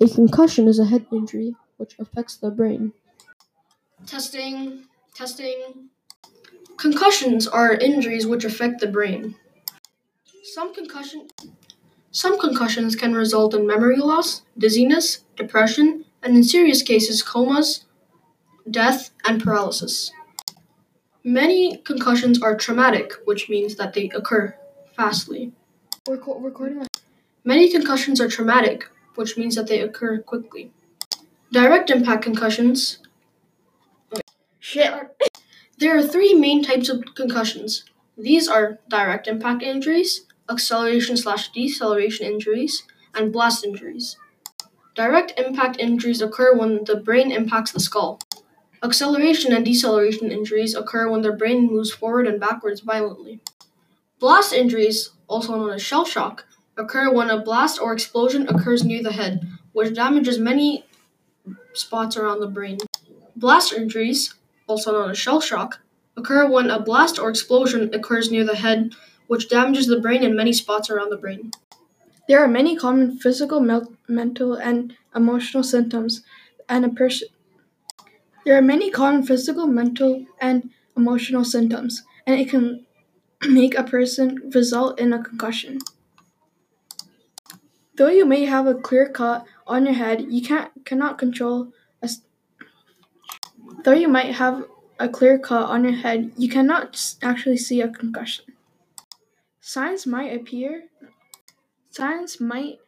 A concussion is a head injury which affects the brain. Testing, testing. Concussions are injuries which affect the brain. Some concussion some concussions can result in memory loss, dizziness, depression, and in serious cases comas, death, and paralysis. Many concussions are traumatic, which means that they occur fastly. Reco- recording. Many concussions are traumatic, which means that they occur quickly. Direct impact concussions. Shit. There are three main types of concussions. These are direct impact injuries, acceleration slash deceleration injuries, and blast injuries. Direct impact injuries occur when the brain impacts the skull. Acceleration and deceleration injuries occur when the brain moves forward and backwards violently. Blast injuries, also known as shell shock, occur when a blast or explosion occurs near the head, which damages many spots around the brain. Blast injuries, also known as shell shock, occur when a blast or explosion occurs near the head, which damages the brain in many spots around the brain. There are many common physical, mental, and emotional symptoms, and a person. There are many common physical, mental, and emotional symptoms, and it can make a person result in a concussion. Though you may have a clear cut on your head, you can't cannot control a. Though you might have a clear cut on your head, you cannot actually see a concussion. Signs might appear. Signs might.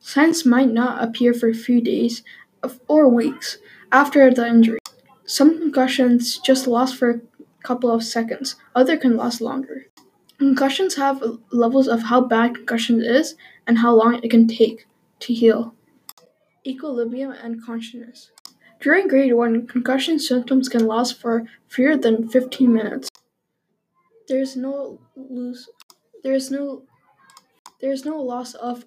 Signs might not appear for a few days or weeks after the injury. Some concussions just last for a couple of seconds. Other can last longer. Concussions have levels of how bad concussion is and how long it can take to heal. Equilibrium and consciousness. During grade 1, concussion symptoms can last for fewer than 15 minutes. There is no lose there is no there is no loss of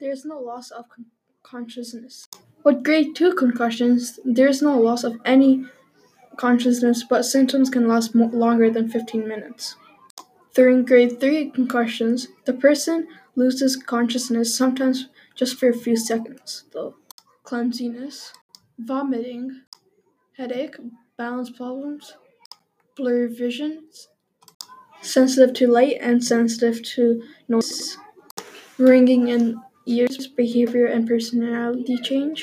there is no loss of con- consciousness. With grade 2 concussions, there is no loss of any consciousness, but symptoms can last mo- longer than 15 minutes. During grade 3 concussions, the person loses consciousness sometimes just for a few seconds, though. Clumsiness, vomiting, headache, balance problems, blurry vision, sensitive to light and sensitive to noise, ringing in ears, behavior and personality change,